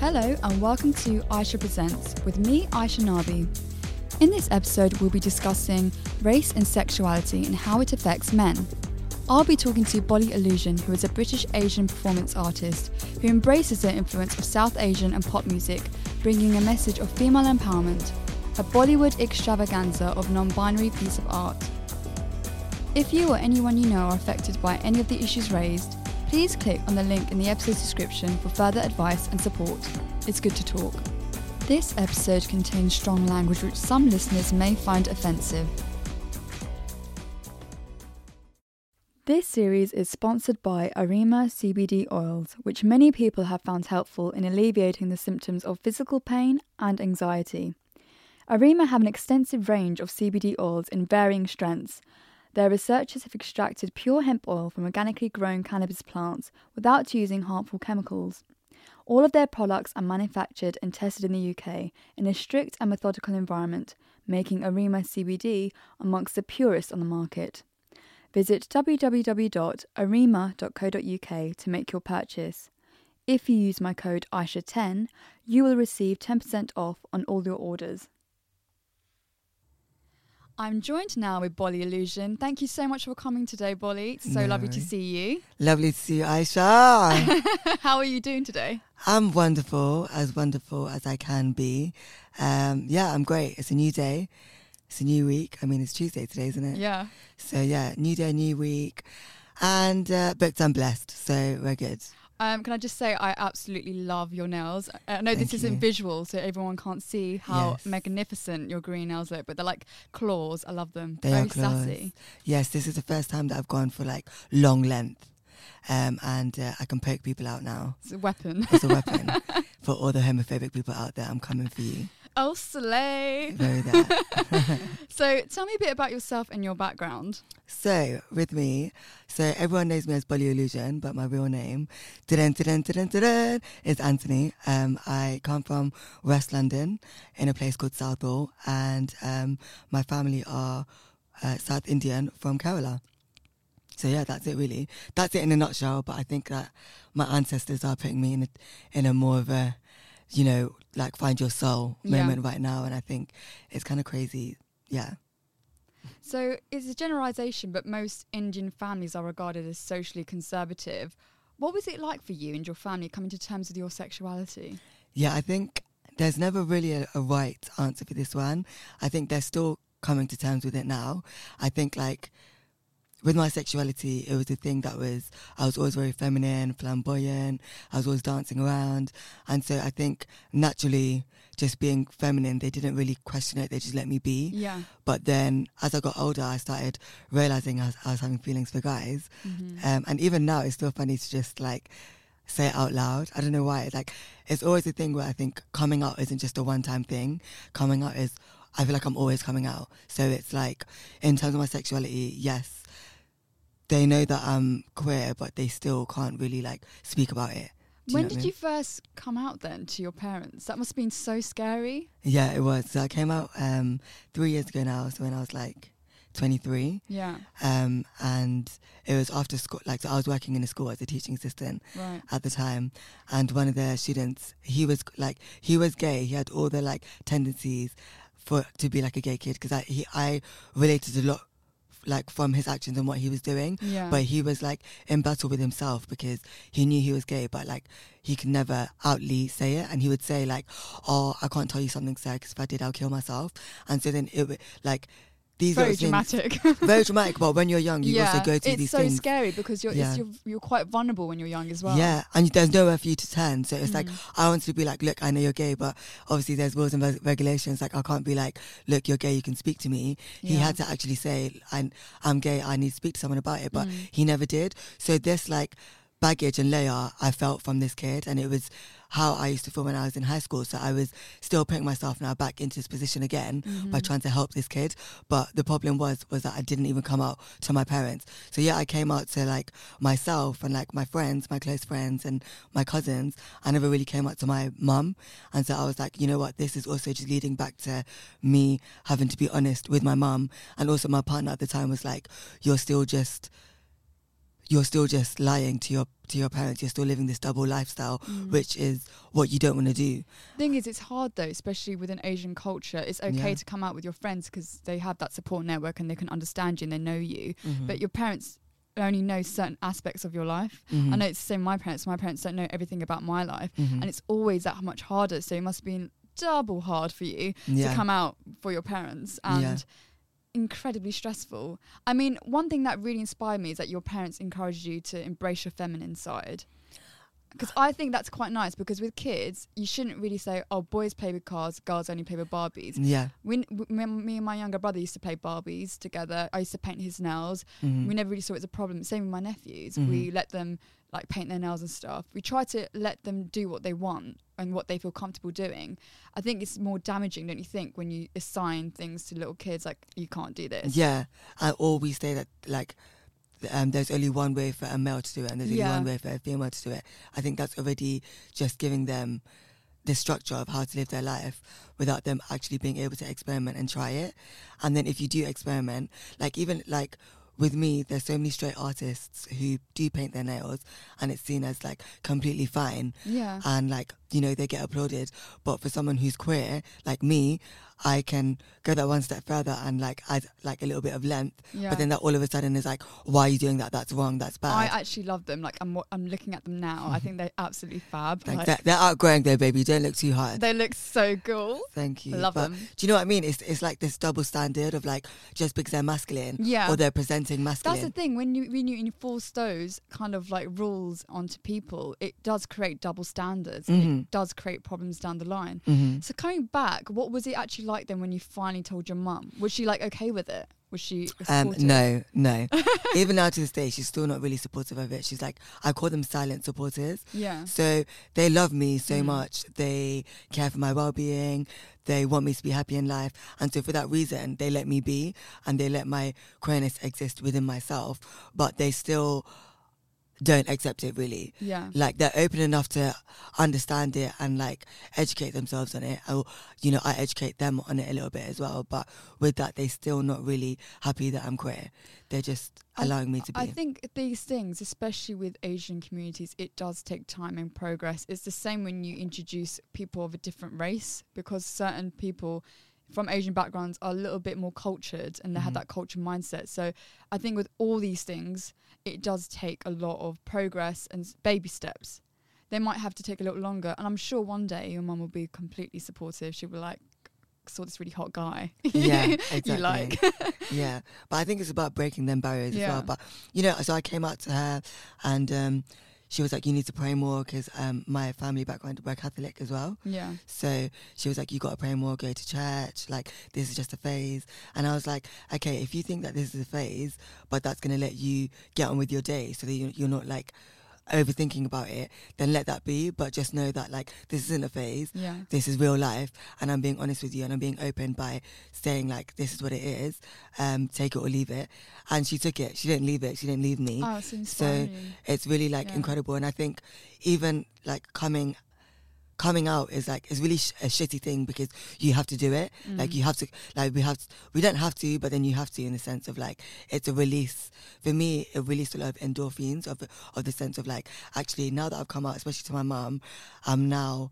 Hello and welcome to Aisha Presents with me, Aisha Nabi. In this episode, we'll be discussing race and sexuality and how it affects men. I'll be talking to Bolly Illusion, who is a British Asian performance artist who embraces the influence of South Asian and pop music, bringing a message of female empowerment, a Bollywood extravaganza of non binary piece of art. If you or anyone you know are affected by any of the issues raised, please click on the link in the episode description for further advice and support. It's good to talk. This episode contains strong language which some listeners may find offensive. This series is sponsored by Arima CBD oils, which many people have found helpful in alleviating the symptoms of physical pain and anxiety. Arima have an extensive range of CBD oils in varying strengths. Their researchers have extracted pure hemp oil from organically grown cannabis plants without using harmful chemicals. All of their products are manufactured and tested in the UK in a strict and methodical environment, making Arima CBD amongst the purest on the market. Visit www.arima.co.uk to make your purchase. If you use my code AISHA10, you will receive 10% off on all your orders. I'm joined now with Bolly Illusion. Thank you so much for coming today, Bolly. It's so No lovely to see you. Lovely to see you, Aisha. How are you doing today? I'm wonderful, as wonderful as I can be. Um, yeah, I'm great. It's a new day. It's a new week. I mean, it's Tuesday today, isn't it? Yeah. So yeah, new day, new week, and uh, booked and blessed. So we're good. Um, can I just say I absolutely love your nails. I know this isn't you. visual, so everyone can't see how Yes. magnificent your green nails look, but they're like claws. I love them. They Very are claws. sassy. Yes, this is the first time that I've gone for like long length, um, and uh, I can poke people out now. It's a weapon. It's a weapon for all the homophobic people out there. I'm coming for you. Oh, slay. So tell me a bit about yourself and your background. So with me, so everyone knows me as Bolly Illusion, but my real name, dun dun dun is Anthony. Um, I come from West London in a place called Southall, and um, my family are uh, South Indian from Kerala. So yeah, that's it really. That's it in a nutshell. But I think that my ancestors are putting me in a, in a more of a, you know, like find your soul Yeah. moment right now, and I think it's kind of crazy. Yeah. So it's a generalization, but most Indian families are regarded as socially conservative. What was it like for you and your family coming to terms with your sexuality? Yeah, I think there's never really a, a right answer for this one. I think they're still coming to terms with it now. I think like with my sexuality, it was a thing that was I was always very feminine, flamboyant. I was always dancing around, and so I think naturally, just being feminine, they didn't really question it. They just let me be. Yeah. But then, as I got older, I started realizing I was, I was having feelings for guys. Mhm. Um, and even now, it's still funny to just like say it out loud. I don't know why. It's like it's always a thing where I think coming out isn't just a one-time thing. Coming out is I feel like I'm always coming out. So it's like in terms of my sexuality, yes, they know that I'm queer, but they still can't really like speak about it. Do When what I did mean? you first come out then to your parents? That must have been so scary. Yeah, it was. So I came out um, three years ago now. So when I was like 23. Yeah. Um, and it was after school, like, so I was working in a school as a teaching assistant Right. at the time. And one of the students, he was like, he was gay. He had all the like tendencies for to be like a gay kid because I, he, I related a lot like from his actions and what he was doing. Yeah. But he was like in battle with himself because he knew he was gay, but like he could never outly say it. And he would say like, "Oh, I can't tell you something, sir, because if I did, I'll kill myself." And so then it would like these Very things- dramatic. very dramatic. But when you're young, you yeah. also go through it's these so things. scary because you're, Yeah. it's, you're you're quite vulnerable when you're young as well. Yeah, and there's nowhere for you to turn. So it's like Mm. I want to be like, look, I know you're gay, but obviously there's rules and reg- regulations. Like I can't be like, look, you're gay, you can speak to me. He Yeah. had to actually say, I'm, I'm gay, I need to speak to someone about it, but Mm. he never did. So this like baggage and layer I felt from this kid, and it was how I used to feel when I was in high school. So I was still putting myself now back into this position again by Mhm. trying to help this kid. But the problem was was that I didn't even come out to my parents. So yeah, I came out to like myself and like my friends, my close friends and my cousins. I never really came out to my mum. And so I was like, you know what, this is also just leading back to me having to be honest with my mum. And also my partner at the time was like, You're still just you're still just lying to your to your parents. You're still living this double lifestyle, Mm. which is what you don't want to do. thing is, it's hard though, especially with an Asian culture. It's okay Yeah. to come out with your friends because they have that support network and they can understand you and they know you. Mhm. But your parents only know certain aspects of your life. Mhm. I know it's the same with my parents. My parents don't know everything about my life, Mhm. and it's always that much harder. So it must have been double hard for you yeah. to come out for your parents and Yeah. Incredibly stressful. I mean, one thing that really inspired me is that your parents encouraged you to embrace your feminine side. Because I think that's quite nice because with kids, you shouldn't really say, oh, boys play with cars, girls only play with Barbies. yeah. When, me and my younger brother used to play Barbies together, I used to paint his nails. Mhm. We never really saw it as a problem. Same with my nephews. Mhm. We let them like paint their nails and stuff. We try to let them do what they want and what they feel comfortable doing. I think it's more damaging, don't you think, when you assign things to little kids like you can't do this. Yeah, I always say that like um, there's only one way for a male to do it, and there's Yeah. only one way for a female to do it. I think that's already just giving them the structure of how to live their life without them actually being able to experiment and try it. And then if you do experiment, like even like with me, there's so many straight artists who do paint their nails, and it's seen as like completely fine Yeah. and like you know they get applauded but for someone who's queer like me i can go that one step further and like add like a little bit of length yeah. but then that all of a sudden is like why are you doing that that's wrong that's bad. I actually love them. Like I'm, I'm looking at them now. I think they're absolutely fab. like, they're, they're outgrowing their baby don't look too hard they look so cool. thank you I Love but them. do you know what i mean it's, it's like this double standard of like just because they're masculine Yeah. or they're presenting masculine. That's the thing when you when you enforce those kind of like rules onto people, it does create double standards. and Mhm. It does create problems down the line. Mhm. So coming back, what was it actually like then when you finally told your mum? Was she like okay with it? Was she Um, no, no. Even now to this day, she's still not really supportive of it. She's like, I call them silent supporters. Yeah. So they love me so Mm. much. They care for my well being. They want me to be happy in life. And so for that reason, they let me be and they let my queerness exist within myself. But they still don't accept it really. Yeah. Like they're open enough to understand it and like educate themselves on it. Or, you know, I educate them on it a little bit as well. But with that, they're still not really happy that I'm queer. They're just I- allowing me to be. I think these things, especially with Asian communities, it does take time and progress. It's the same when you introduce people of a different race because certain people from Asian backgrounds are a little bit more cultured and they have Mhm. that culture mindset. So I think with all these things, it does take a lot of progress and baby steps. They might have to take a little longer, and I'm sure one day your mum will be completely supportive. She'll be like, "Saw this really hot guy, Yeah, you exactly. like." yeah, but I think it's about breaking them barriers as well. But you know, so I came out to her, and um, she was like, "You need to pray more," because um, my family background we're Catholic as well. yeah, So she was like, "You got to pray more, go to church. Like this is just a phase." And I was like, "Okay, if you think that this is a phase, but that's gonna let you get on with your day, so that you- you're not like overthinking about it, then let that be. But just know that like this isn't a phase." yeah. this is real life and I'm being honest with you and I'm being open by saying like this is what it is um take it or leave it and she took it she didn't leave it she didn't leave me Oh, it's inspiring. it's really like Yeah. incredible and I think even like coming coming out is like is really sh- a shitty thing because you have to do it. Like Mm. you have to like we have we don't have to but then you have to in the sense of like it's a release. For me it released a lot of endorphins of of the sense of like actually now that I've come out especially to my mum I'm now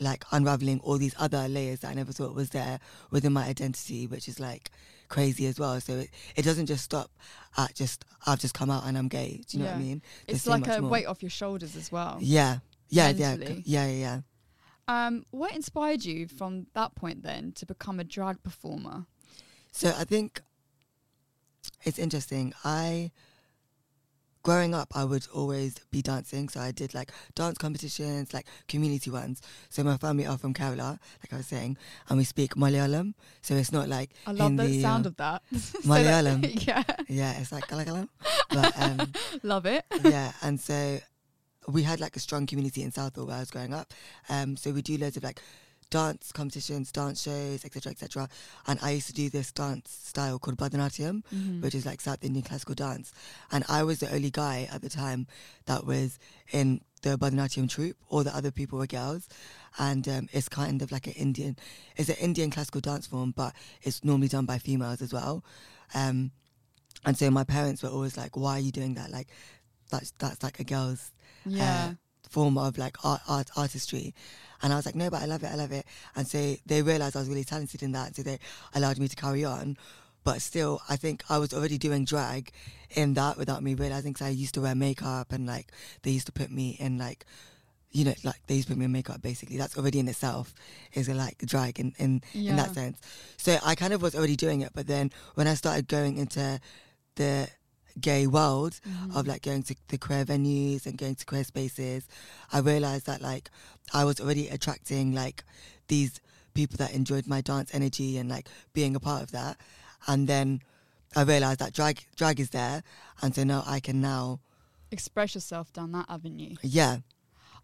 like unraveling all these other layers that I never thought was there within my identity which is like crazy as well. So it, it doesn't just stop at just I've just come out and I'm gay. Do you know what I mean? There's it's like a more. weight off your shoulders as well. yeah yeah yeah Mentally. yeah yeah yeah Um, what inspired you from that point then to become a drag performer? So I think it's interesting. I growing up I would always be dancing. So I did like dance competitions, like community ones. So my family are from Kerala, like I was saying, and we speak Malayalam. So it's not like I love the sound uh, of that. Malayalam. yeah, yeah, it's like kalakalam. But um love it. yeah, and so we had like a strong community in Southall where I was growing up. Um, so we do loads of like dance competitions, dance shows, etc., etc. And I used to do this dance style called Bharatanatyam, Mhm. which is like South Indian classical dance. And I was the only guy at the time that was in the Bharatanatyam troupe. All the other people were girls. And um, it's kind of like an Indian, it's an Indian classical dance form, but it's normally done by females as well. Um, and so my parents were always like, "Why are you doing that? Like, that's that's like a girl's Uh, yeah. form of like art, art artistry." And I was like, "No, but I love it. I love it." And so they realized I was really talented in that, so they allowed me to carry on. But still, I think I was already doing drag in that without me realizing. Because I used to wear makeup, and like they used to put me in like you know, like they used to put me in makeup basically. That's already in itself is a like drag in, in, in that sense. So I kind of was already doing it, but then when I started going into the gay world Mhm. of like going to the queer venues and going to queer spaces, I realized that like I was already attracting like these people that enjoyed my dance energy and like being a part of that. And then I realized that drag drag is there, and so now I can now Express yourself down that avenue. yeah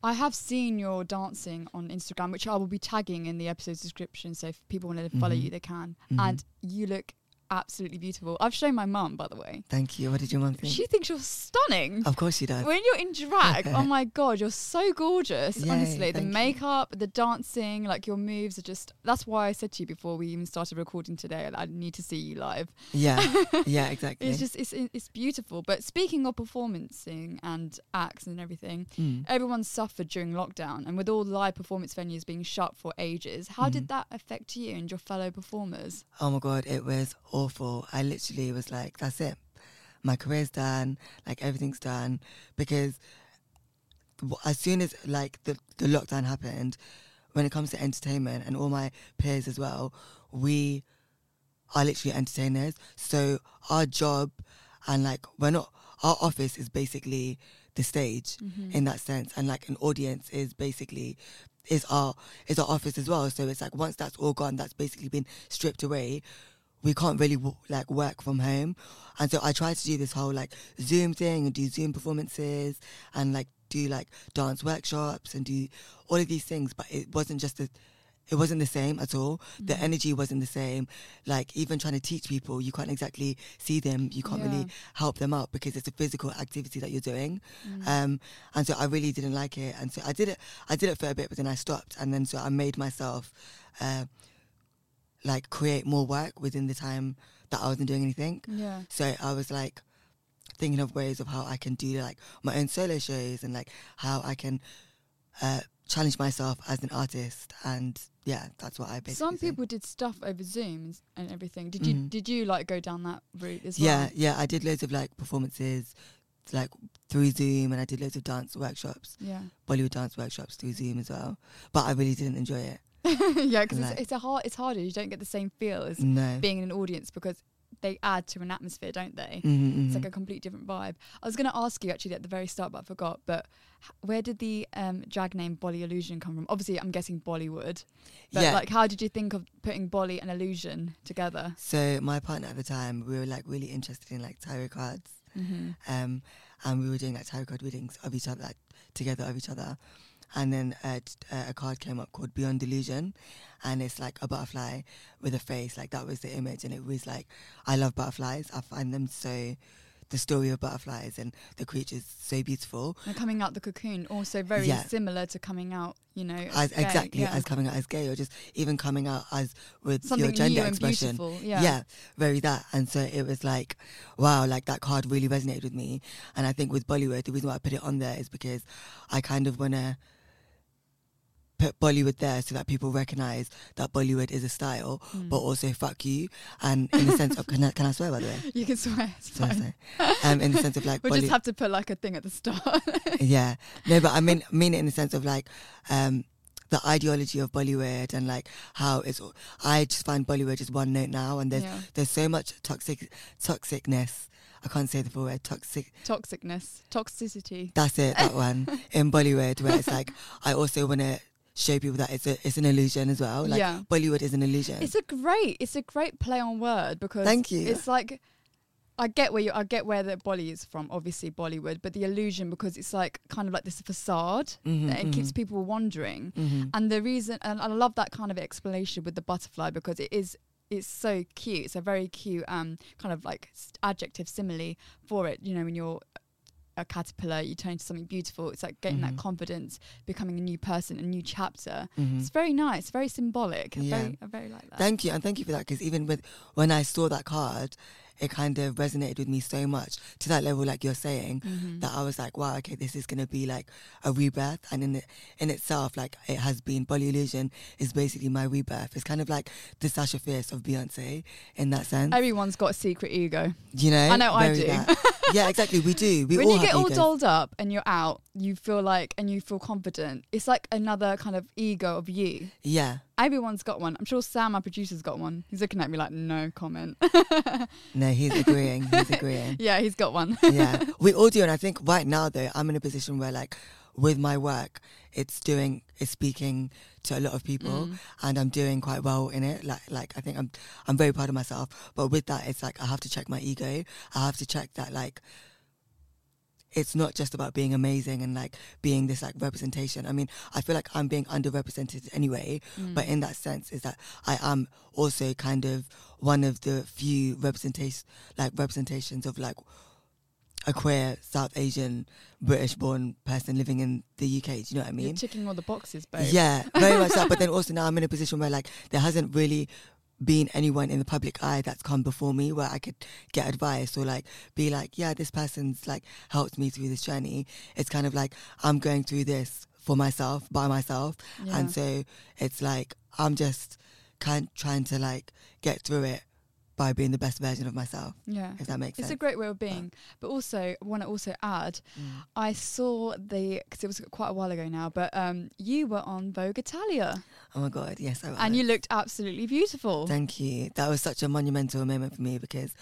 I have seen your dancing on Instagram, which I will be tagging in the episode's description. So if people want to follow Mhm. you, they can. Mhm. And you look absolutely beautiful. I've shown my mum, by the way. Thank you. What did your mum think? She thinks you're stunning. of course she does. When you're in drag, oh my god, you're so gorgeous. Yay, Honestly, the thank you. makeup, the dancing, like your moves are just. That's why I said to you before we even started recording today, I need to see you live. Yeah, yeah, exactly. It's just it's it's beautiful. But speaking of performancing and acts and everything, Mm. everyone suffered during lockdown, and with all live performance venues being shut for ages, how did Mhm. that affect you and your fellow performers? Oh my god, it was awful. I literally was like, that's it. My career's done. Like everything's done because as soon as like the the lockdown happened, when it comes to entertainment and all my peers as well, we are literally entertainers. So our job and like we're not our office is basically the stage Mm-hmm. in that sense and like an audience is basically is our is our office as well so it's like once that's all gone that's basically been stripped away we can't really w- like work from home. And so i tried to do this whole like zoom thing and do zoom performances and like do like dance workshops and do all of these things but it wasn't just a it wasn't the same at all. The Mhm. energy wasn't the same. Like even trying to teach people you can't exactly see them. You can't really help them out because it's a physical activity that you're doing. Mm. um, and so I really didn't like it, and so I did it. I did it for a bit, but then I stopped, and then so I made myself uh, like create more work within the time that I wasn't doing anything. yeah. So I was like thinking of ways of how I can do like my own solo shows and like how I can uh, challenge myself as an artist, and yeah, that's what I basically. Some people did stuff over Zoom and, everything. Did you Mhm. did you like go down that route as Yeah, well? Yeah yeah, I did loads of like performances, like through Zoom, and I did loads of dance workshops. Yeah. Bollywood dance workshops through Zoom as well. But I really didn't enjoy it. yeah, because it's, it's a hard it's harder. You don't get the same feel as No. being in an audience because they add to an atmosphere, don't they? Mhm, It's mhm. like a complete different vibe. I was going to ask you actually at the very start, but I forgot. But where did the um, drag name Bolly Illusion come from? Obviously, I'm guessing Bollywood. But yeah. like, how did you think of putting Bolly and Illusion together? so my partner at the time, we were like really interested in like tarot cards, Mm-hmm. um, and we were doing like tarot card readings of each other, like together of each other. And then uh, a card came up called Beyond Delusion, and it's like a butterfly with a face. Like that was the image, and it was like I love butterflies. I find them so. The story of butterflies and the creatures so beautiful. And coming out the cocoon, also very Yeah. similar to coming out, you know, as As, exactly yeah. as coming out as gay, or just even coming out as with something your gender expression. beautiful. Yeah. yeah. very that. And so it was like, wow, like that card really resonated with me. And I think with Bollywood, the reason why I put it on there is because I kind of want to put Bollywood there so that people recognize that Bollywood is a style, Mm. but also fuck you. And in the sense of, can I, can I swear by the way? you can swear. Sorry. Um, in the sense of like, We'll Bolly- just have to put like a thing at the start. yeah, no, but I mean, mean it in the sense of like, um, the ideology of Bollywood and like how it's. I just find Bollywood just one note now, and there's yeah. there's so much toxic toxicness. I can't say the full word. Toxic. Toxicness, toxicity. That's it. That one in Bollywood, where it's like I also want to show people that it's a it's an illusion as well. Like yeah. Bollywood is an illusion. It's a great, it's a great play on word because Thank you. It's like I get where you, I get where the Bolly is from, obviously Bollywood, but the illusion because it's like kind of like this facade Mhm, that it keeps mhm, people wondering. mhm. And the reason, and I love that kind of explanation with the butterfly because it is. It's so cute. It's a very cute um, kind of like adjective simile for it. You know, when you're a caterpillar, you turn into something beautiful. It's like getting that Mhm. confidence, becoming a new person, a new chapter. Mhm. It's very nice, very symbolic. I Yeah. Very, I very like that. Thank you, and thank you for that. Because even with when I saw that card, it kind of resonated with me so much to that level, like you're saying, Mhm. that I was like, wow, okay, this is gonna be like a rebirth, and in it, in itself, like it has been. Bolly Illusion is basically my rebirth. It's kind of like the Sasha Fierce of Beyonce in that sense. Everyone's got a secret ego. you know, I know I do. yeah, exactly. We do. We when all you get all egos. dolled up and you're out, you feel like and you feel confident. It's like another kind of ego of you. Yeah. Everyone's got one. I'm sure Sam, our producer's got one. He's looking at me like, no comment. No, he's agreeing. He's agreeing. yeah, he's got one. yeah, we all do, and I think right now though, I'm in a position where like with my work, it's doing, it's speaking to a lot of people, Mm. and I'm doing quite well in it. Like, like I think I'm, I'm very proud of myself. But with that, it's like I have to check my ego. I have to check that like. It's not just about being amazing and like being this like representation. I mean, I feel like I'm being underrepresented anyway, Mm. but in that sense is that I am also kind of one of the few representation like representations of like a queer South Asian British born person living in the UK. Do you know what I You're mean? ticking all the boxes, babe. Yeah, very much that. But then also now I'm in a position where like there hasn't really been anyone in the public eye that's come before me where I could get advice or like be like, yeah, this person's like helped me through this journey. It's kind of like I'm going through this for myself, by myself. Yeah. And so it's like I'm just kind of trying to like get through it by being the best version of myself, yeah. if that makes It's sense. It's a great way of being. But also, I want to also add, Mm. I saw the, because it was quite a while ago now, but um, you were on Vogue Italia Oh my god, yes, I was. and you looked absolutely beautiful. Thank you. That was such a monumental moment for me because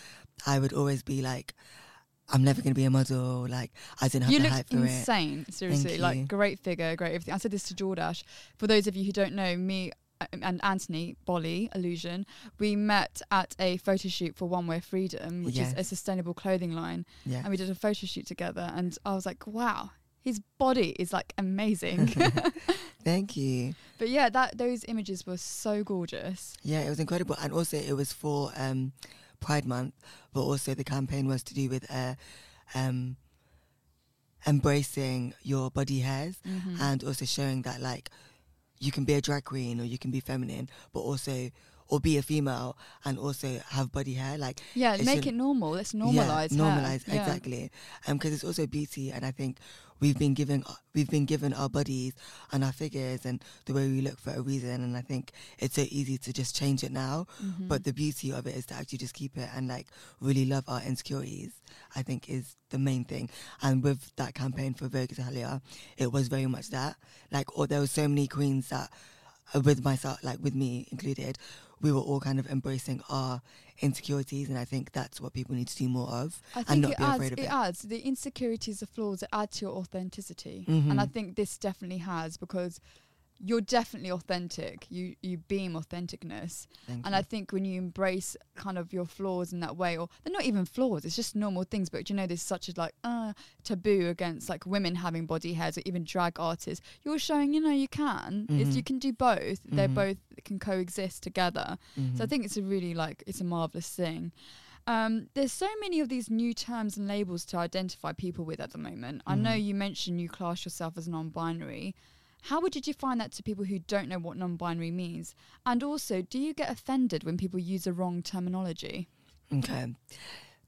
I would always be like, I'm never going to be a model. Like, I didn't have you the hype for it. insane, seriously. Like, great figure, great everything. I said this to Jordash. For those of you who don't know, me and Anthony Bolly, Illusion, we met at a photo shoot for One Way Freedom, which is a sustainable clothing line. Yeah. And we did a photo shoot together. And I was like, wow, his body is like amazing. Thank you. but yeah, that those images were so gorgeous. Yeah, it was incredible. And also, it was for um, Pride Month, but also the campaign was to do with uh, um, embracing your body hairs Mhm. and also showing that, like, you can be a drag queen or you can be feminine, but also, or be a female and also have body hair. Like, Yeah, make it normal. Let's normalize. Yeah, hair. normalize Yeah. exactly. Um, because it's also beauty, and I think we've been given we've been given our bodies and our figures and the way we look for a reason. And I think it's so easy to just change it now. Mhm. But the beauty of it is to actually just keep it and like really love our insecurities. I think is the main thing. And with that campaign for Vogue Italia, it was very much that. Like, or there were so many queens that, with myself, like with me included, we were all kind of embracing our insecurities, and I think that's what people need to do more of. I and not it be adds, afraid of it it. adds the insecurities, the flaws, it add to your authenticity, and I Mhm. think this definitely has because you're definitely authentic. You you beam authenticness, Thank and you. I think when you embrace kind of your flaws in that way, or they're not even flaws, it's just normal things. But you know, there's such a like uh, taboo against like women having body hairs or even drag artists. You're showing, you know, you can. It's you can do both. They're Mhm. both can coexist together. So I Mhm. think it's a really like it's a marvelous thing. Um, there's so many of these new terms and labels to identify people with at the moment. I know Mhm. you mentioned you class yourself as non-binary. How would you define that to people who don't know what non-binary means? And also, do you get offended when people use the wrong terminology? Okay.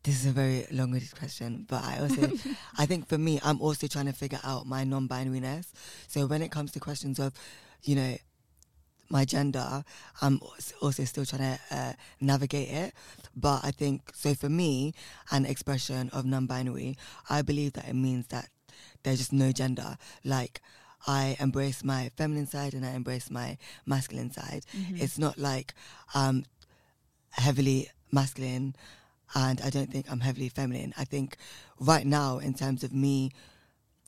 This is a very long-winded question, but I also, I think for me, I'm also trying to figure out my non-binariness. So when it comes to questions of, you know, my gender, I'm also still trying to uh, navigate it. But I think so for me, an expression of non-binary, I believe that it means that there's just no gender. Like I embrace my feminine side and I embrace my masculine side. Mhm. It's not like um heavily masculine and I don't think I'm heavily feminine. I think right now in terms of me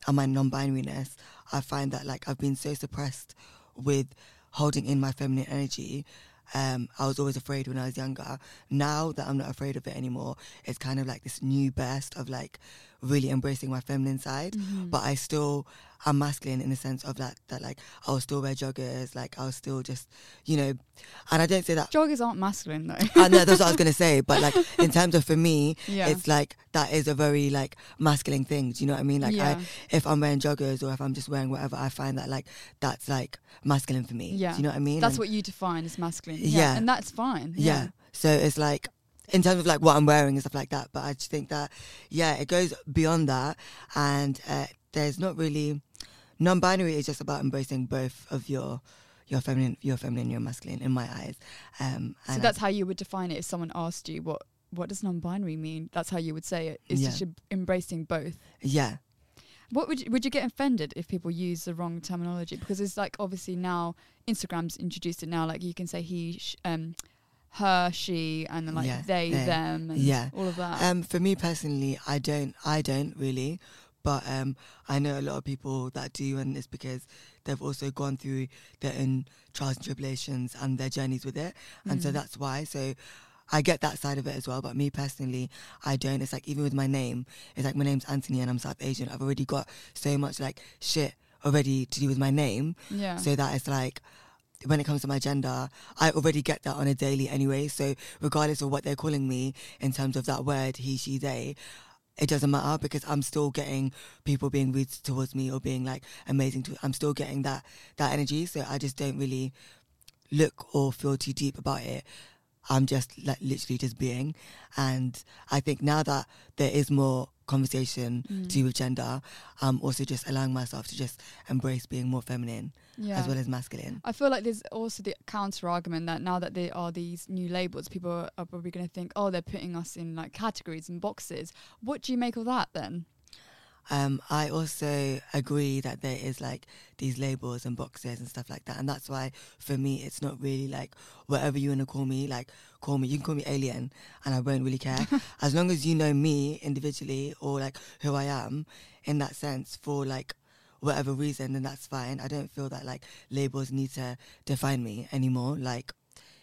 and my non-binariness, I find that like I've been so suppressed with holding in my feminine energy. Um, I was always afraid when I was younger. Now that I'm not afraid of it anymore, it's kind of like this new burst of like really embracing my feminine side. Mhm. But I still am masculine in the sense of that that like I'll still wear joggers, like I'll still just you know and I don't say that joggers aren't masculine though. I know that's what I was gonna say, but like in terms of for me, yeah. it's like that is a very like masculine thing. Do you know what I mean? Like yeah. I if I'm wearing joggers or if I'm just wearing whatever, I find that like that's like masculine for me. Yeah. Do you know what I mean? that's And- what you define as masculine. Yeah. And that's fine. yeah. So it's like in terms of like what I'm wearing and stuff like that. But I just think that yeah, it goes beyond that, and uh, there's not really non-binary is just about embracing both of your your feminine, your feminine, your masculine. In my eyes, um, so that's I, how you would define it. If someone asked you what what does non-binary mean, that's how you would say it. Is yeah. just embracing both. Yeah. What would you, would you get offended if people use the wrong terminology? Because it's like obviously now Instagram's introduced it now. Like you can say he, sh- um, her, she, and then like yeah, they, they, them, yeah, all of that. Um, for me personally, I don't, I don't really, but um, I know a lot of people that do, and it's because they've also gone through their own trials and tribulations and their journeys with it, and mm. so that's why. So I get that side of it as well, but me personally, I don't. It's like even with my name, it's like my name's Anthony and I'm South Asian. I've already got so much like shit already to do with my name, yeah. So that it's like when it comes to my gender, I already get that on a daily anyway. So regardless of what they're calling me in terms of that word, he, she, they, it doesn't matter because I'm still getting people being rude towards me or being like amazing to I'm still getting that that energy. So I just don't really look or feel too deep about it. I'm just like literally just being. And I think now that there is more conversation mm. to do with gender, I'm also just allowing myself to just embrace being more feminine yeah. as well as masculine. I feel like there's also the counter argument that now that there are these new labels, people are probably going to think, oh, they're putting us in like categories and boxes. What do you make of that then? Um, I also agree that there is like these labels and boxes and stuff like that, and that's why for me it's not really like whatever you want to call me. Like call me, you can call me alien, and I won't really care as long as you know me individually or like who I am in that sense for like whatever reason, then that's fine. I don't feel that like labels need to define me anymore. Like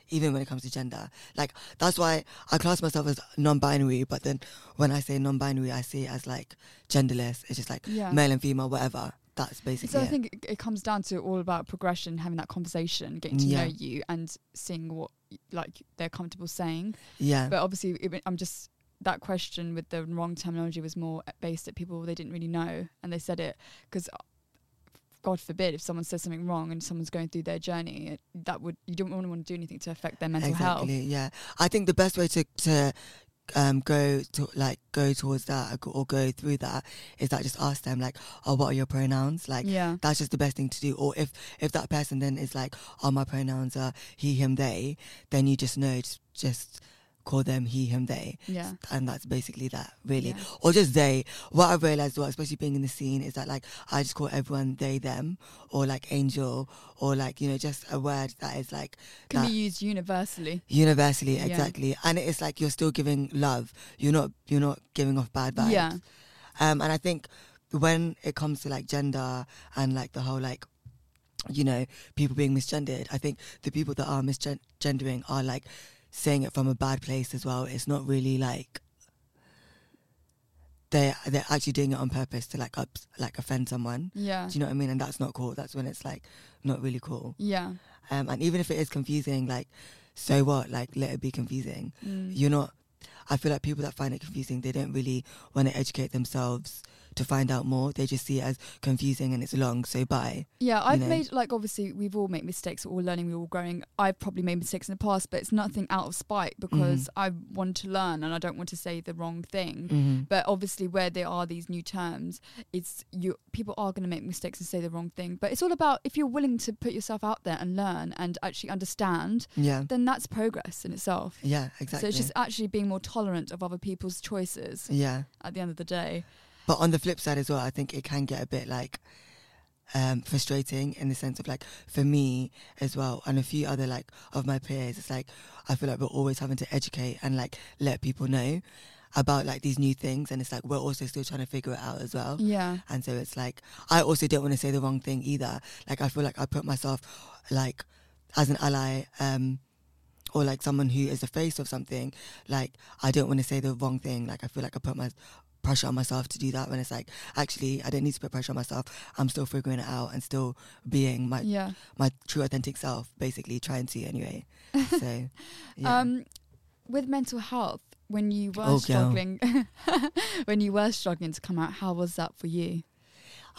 even when it comes to gender. Like that's why I class myself as non-binary, but then when I say non-binary, I see it as like genderless. It's just like yeah. male and female, whatever. That's basically. So I it. think it comes down to all about progression, having that conversation, getting to yeah. know you, and seeing what like they're comfortable saying. Yeah. But obviously, I'm just that question with the wrong terminology was more based at people they didn't really know, and they said it because God forbid, if someone says something wrong and someone's going through their journey, it, that would you don't want to do anything to affect their mental exactly, health. Yeah, I think the best way to to um, go to like go towards that or go through that is that just ask them like oh what are your pronouns? Like yeah. that's just the best thing to do. Or if if that person then is like oh my pronouns are he him they then you just know just, just call them he, him, they. Yeah. And that's basically that, really. Yeah. Or just they. What I've realized, well, especially being in the scene, is that like I just call everyone they, them, or like angel, or like, you know, just a word that is like. Can be used universally. Universally, exactly. Yeah. And it's like you're still giving love. You're not, you're not giving off bad vibes. Yeah. Um, and I think when it comes to like gender and like the whole like you know people being misgendered i think the people that are misgendering are like saying it from a bad place as well. It's not really like they they're actually doing it on purpose to like up like offend someone. Yeah. Do you know what I mean? And that's not cool. That's when it's like not really cool. Yeah. Um, and even if it is confusing, like so what? Like let it be confusing. Mm. You're not. I feel like people that find it confusing, they don't really want to educate themselves to find out more. They just see it as confusing and it's long, so bye. Yeah, I've know? made like obviously we've all made mistakes, we're all learning, we're all growing. I've probably made mistakes in the past, but it's nothing out of spite because mm-hmm. I want to learn and I don't want to say the wrong thing. Mm-hmm. But obviously where there are these new terms, it's you people are gonna make mistakes and say the wrong thing. But it's all about if you're willing to put yourself out there and learn and actually understand, yeah. then that's progress in itself. Yeah, exactly. So it's just actually being more tolerant of other people's choices. Yeah. At the end of the day. But on the flip side as well, I think it can get a bit like um, frustrating in the sense of like for me as well and a few other like of my peers. It's like I feel like we're always having to educate and like let people know about like these new things and it's like we're also still trying to figure it out as well yeah and so it's like i also don't want to say the wrong thing either like i feel like i put myself like as an ally um or like someone who is the face of something like i don't want to say the wrong thing like i feel like i put my pressure on myself to do that when it's like actually I don't need to put pressure on myself. I'm still figuring it out and still being my yeah. my true authentic self, basically trying to anyway. So yeah. um with mental health, when you were oh, struggling when you were struggling to come out, how was that for you?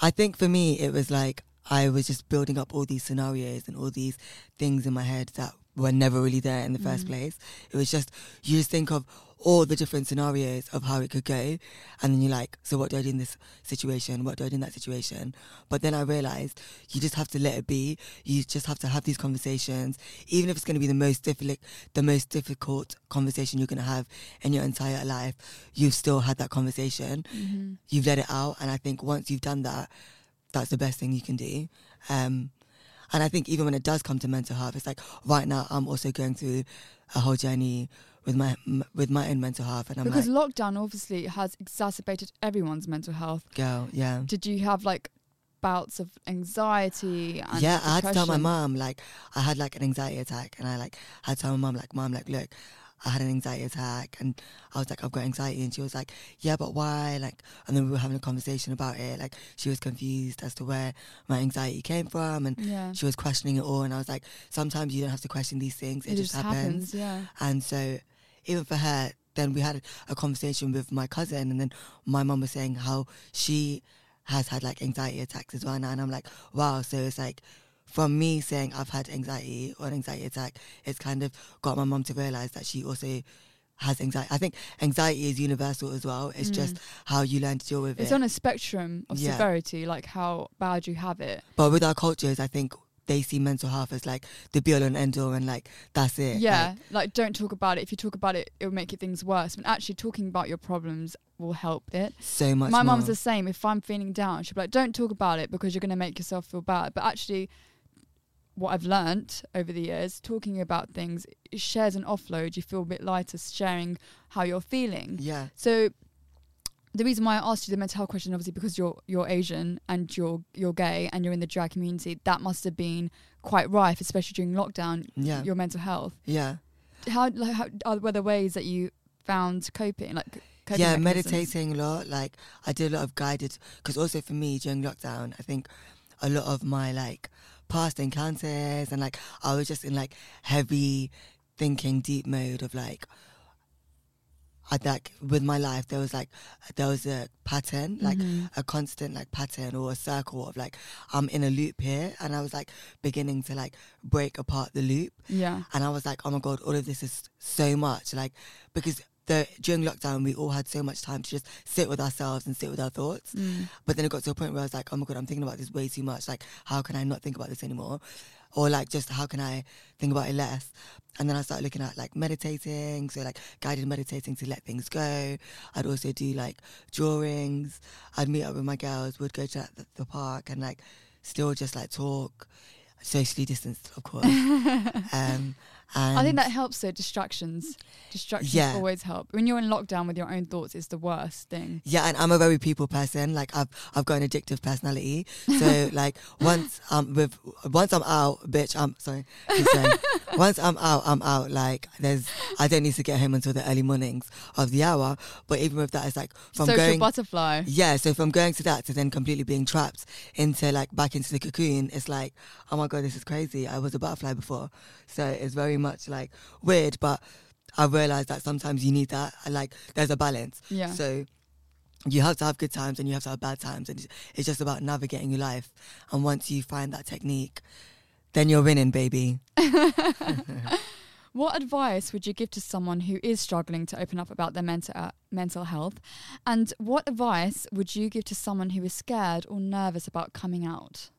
I think for me it was like I was just building up all these scenarios and all these things in my head that were never really there in the first Mm. place. It was just you just think of all the different scenarios of how it could go, and then you're like, so what do I do in this situation? What do I do in that situation? But then I realized you just have to let it be. You just have to have these conversations, even if it's going to be the most difficult, the most difficult conversation you're going to have in your entire life. You've still had that conversation. Mhm. You've let it out, and I think once you've done that, that's the best thing you can do. Um, and I think even when it does come to mental health, it's like right now I'm also going through a whole journey with my m- with my own mental health, and I'm Because like, lockdown obviously has exacerbated everyone's mental health. girl, yeah. Did you have like bouts of anxiety and yeah, I had to tell my mom like I had like an anxiety attack, and I like had to tell my mom like, mom, like, look, I had an anxiety attack, and I was like, I've got anxiety, and she was like, yeah, but why? Like, and then we were having a conversation about it. Like, she was confused as to where my anxiety came from, and Yeah. she was questioning it all, and I was like, sometimes you don't have to question these things; it, It, just, happens. Yeah. And so, even for her, then we had a conversation with my cousin, and then my mum was saying how she has had like anxiety attacks as well now, and I'm like, wow. So it's like from me saying I've had anxiety or an anxiety attack, it's kind of got my mum to realize that she also has anxiety. I think anxiety is universal as well. It's just Mm. how you learn to deal with It's it. It's on a spectrum of Yeah. severity, like how bad you have it. but with our cultures, I think they see mental health as like the be all and end all, and like that's it. yeah, Like, like, don't talk about it. If you talk about it, it'll make it things worse. But actually, talking about your problems will help it. so much. My mum's more. the same. If I'm feeling down, she'll be like, "Don't talk about it because you're going to make yourself feel bad." But actually, what I've learnt over the years, talking about things it shares an offload. You feel a bit lighter sharing how you're feeling. yeah. So the reason why I asked you the mental health question, obviously, because you're you're Asian and you're you're gay and you're in the drag community, that must have been quite rife, especially during lockdown. Yeah. Your mental health. Yeah. How, like, how are, were there ways that you found coping, like coping yeah, mechanisms? meditating a lot. Like I did a lot of guided because also for me during lockdown, I think a lot of my like past encounters and like I was just in like heavy thinking, deep mode of like. I like with my life there was like there was a pattern like Mhm. a constant like pattern or a circle of like I'm in a loop here and I was like beginning to like break apart the loop Yeah. and I was like, oh my god, all of this is so much. Like because the during lockdown we all had so much time to just sit with ourselves and sit with our thoughts. Mm. But then it got to a point where I was like, oh my god, I'm thinking about this way too much. Like, how can I not think about this anymore? Or like just how can I think about it less? And then I started looking at like meditating, so like guided meditating to let things go. I'd also do like drawings. I'd meet up with my girls, would go to the, the park and like still just like talk, socially distanced, of course. um, and I think that helps though. Distractions, distractions Yeah. always help. When you're in lockdown with your own thoughts, it's the worst thing. Yeah, and I'm a very people person. Like I've I've got an addictive personality. So like once I'm with once I'm out, bitch, I'm sorry. saying. once I'm out, I'm out. Like there's I don't need to get home until the early mornings of the hour. But even with that, it's like from Social going butterfly. yeah, so from going to that to then completely being trapped into like back into the cocoon, it's like, oh my god, this is crazy. I was a butterfly before, so it's very much like weird. But I've realized that sometimes you need that. I Like there's a balance. Yeah. So you have to have good times and you have to have bad times, and it's- it's just about navigating your life. And once you find that technique, then you're winning, baby. What advice would you give to someone who is struggling to open up about their mental uh, mental health? And what advice would you give to someone who is scared or nervous about coming out?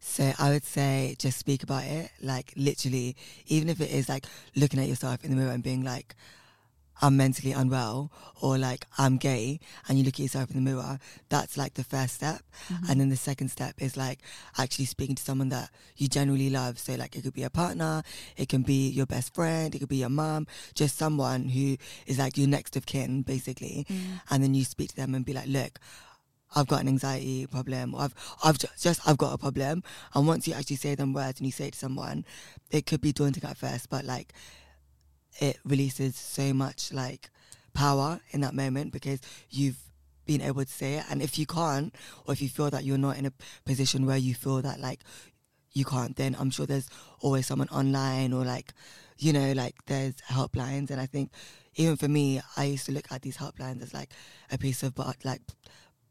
So I would say just speak about it, like literally, even if it is like looking at yourself in the mirror and being like, I'm mentally unwell or like I'm gay and you look at yourself in the mirror, that's like the first step. Mm-hmm. And then the second step is like actually speaking to someone that you genuinely love. So like it could be a partner, it can be your best friend, it could be your mom, just someone who is like your next of kin basically. Mm. And then you speak to them and be like, look, I've got an anxiety problem. Or I've, I've ju- just, I've got a problem. And once you actually say them words and you say it to someone, it could be daunting at first, but like it releases so much like power in that moment because you've been able to say it. And if you can't, or if you feel that you're not in a position where you feel that like you can't, then I'm sure there's always someone online or like, you know, like there's helplines. And I think even for me, I used to look at these helplines as like a piece of, but like,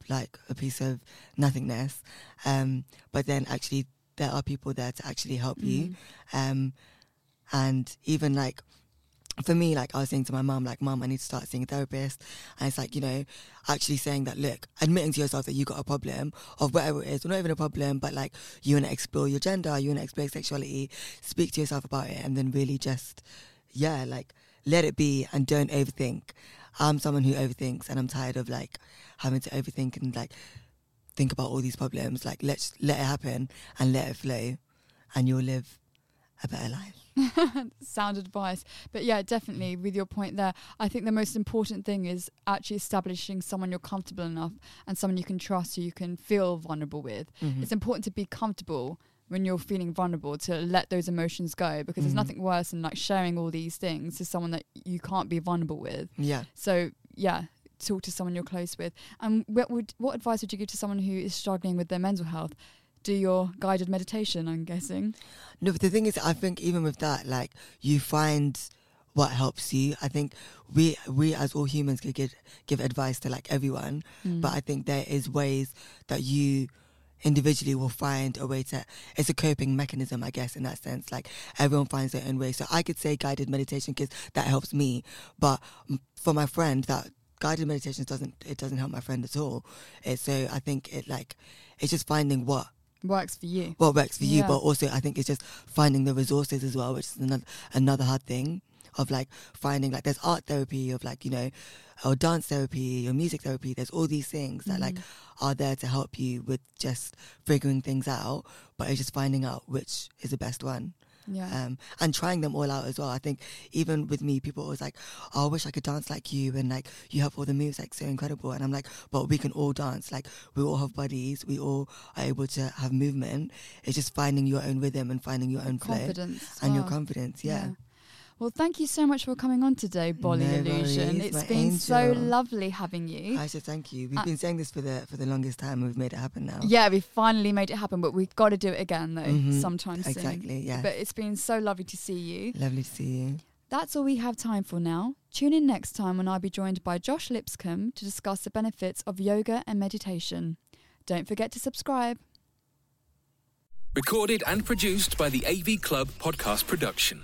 like a piece of nothingness. Um, but then actually there are people there to actually help you. Mm. Um, and even like for me, like I was saying to my mum, like, mum, I need to start seeing a therapist. And it's like, you know, actually saying that, look, admitting to yourself that you got a problem of whatever it is, or not even a problem, but like you want to explore your gender, you want to explore sexuality, speak to yourself about it, and then really just, yeah, like let it be and don't overthink. I'm someone who overthinks, and I'm tired of like having to overthink and like think about all these problems. Like, let's let it happen and let it flow, and you'll live a better life. sound advice. But yeah, definitely with your point there, I think the most important thing is actually establishing someone you're comfortable enough and someone you can trust who you can feel vulnerable with. Mm-hmm. It's important to be comfortable when you're feeling vulnerable to let those emotions go because mm-hmm. there's nothing worse than like sharing all these things to someone that you can't be vulnerable with. Yeah. So yeah, talk to someone you're close with. And what would what advice would you give to someone who is struggling with their mental health? do your guided meditation, I'm guessing. No, but the thing is, I think even with that, like you find what helps you. I think we we as all humans could give give advice to like everyone, mm. but I think there is ways that you individually will find a way to it's a coping mechanism i guess in that sense. Like everyone finds their own way. So i could say guided meditation because that helps me. But for my friend that guided meditation doesn't it doesn't help my friend at all. It's so i think it like it's just finding what works for you. What works for yeah. you, but also I think it's just finding the resources as well, which is another another hard thing of like finding like there's art therapy of like you know or dance therapy or music therapy there's all these things that mm. like are there to help you with just figuring things out but it's just finding out which is the best one yeah. Um, and trying them all out as well. I think even with me, people always like, oh, I wish I could dance like you, and like you have all the moves like so incredible. And I'm like, but we can all dance. Like we all have bodies. We all are able to have movement. It's just finding your own rhythm and finding your own confidence flow and your confidence. yeah. yeah. Well, thank you so much for coming on today, Bolly no Illusion. Worries, it's been angel. so lovely having you. I should thank you. We've uh, been saying this for the for the longest time. We've made it happen now. Yeah, we finally made it happen, but we've got to do it again though, mm-hmm. sometime soon. Exactly. Yeah. But it's been so lovely to see you. Lovely to see you. That's all we have time for now. Tune in next time when I'll be joined by Josh Lipscomb to discuss the benefits of yoga and meditation. Don't forget to subscribe. Recorded and produced by the AV Club Podcast Production.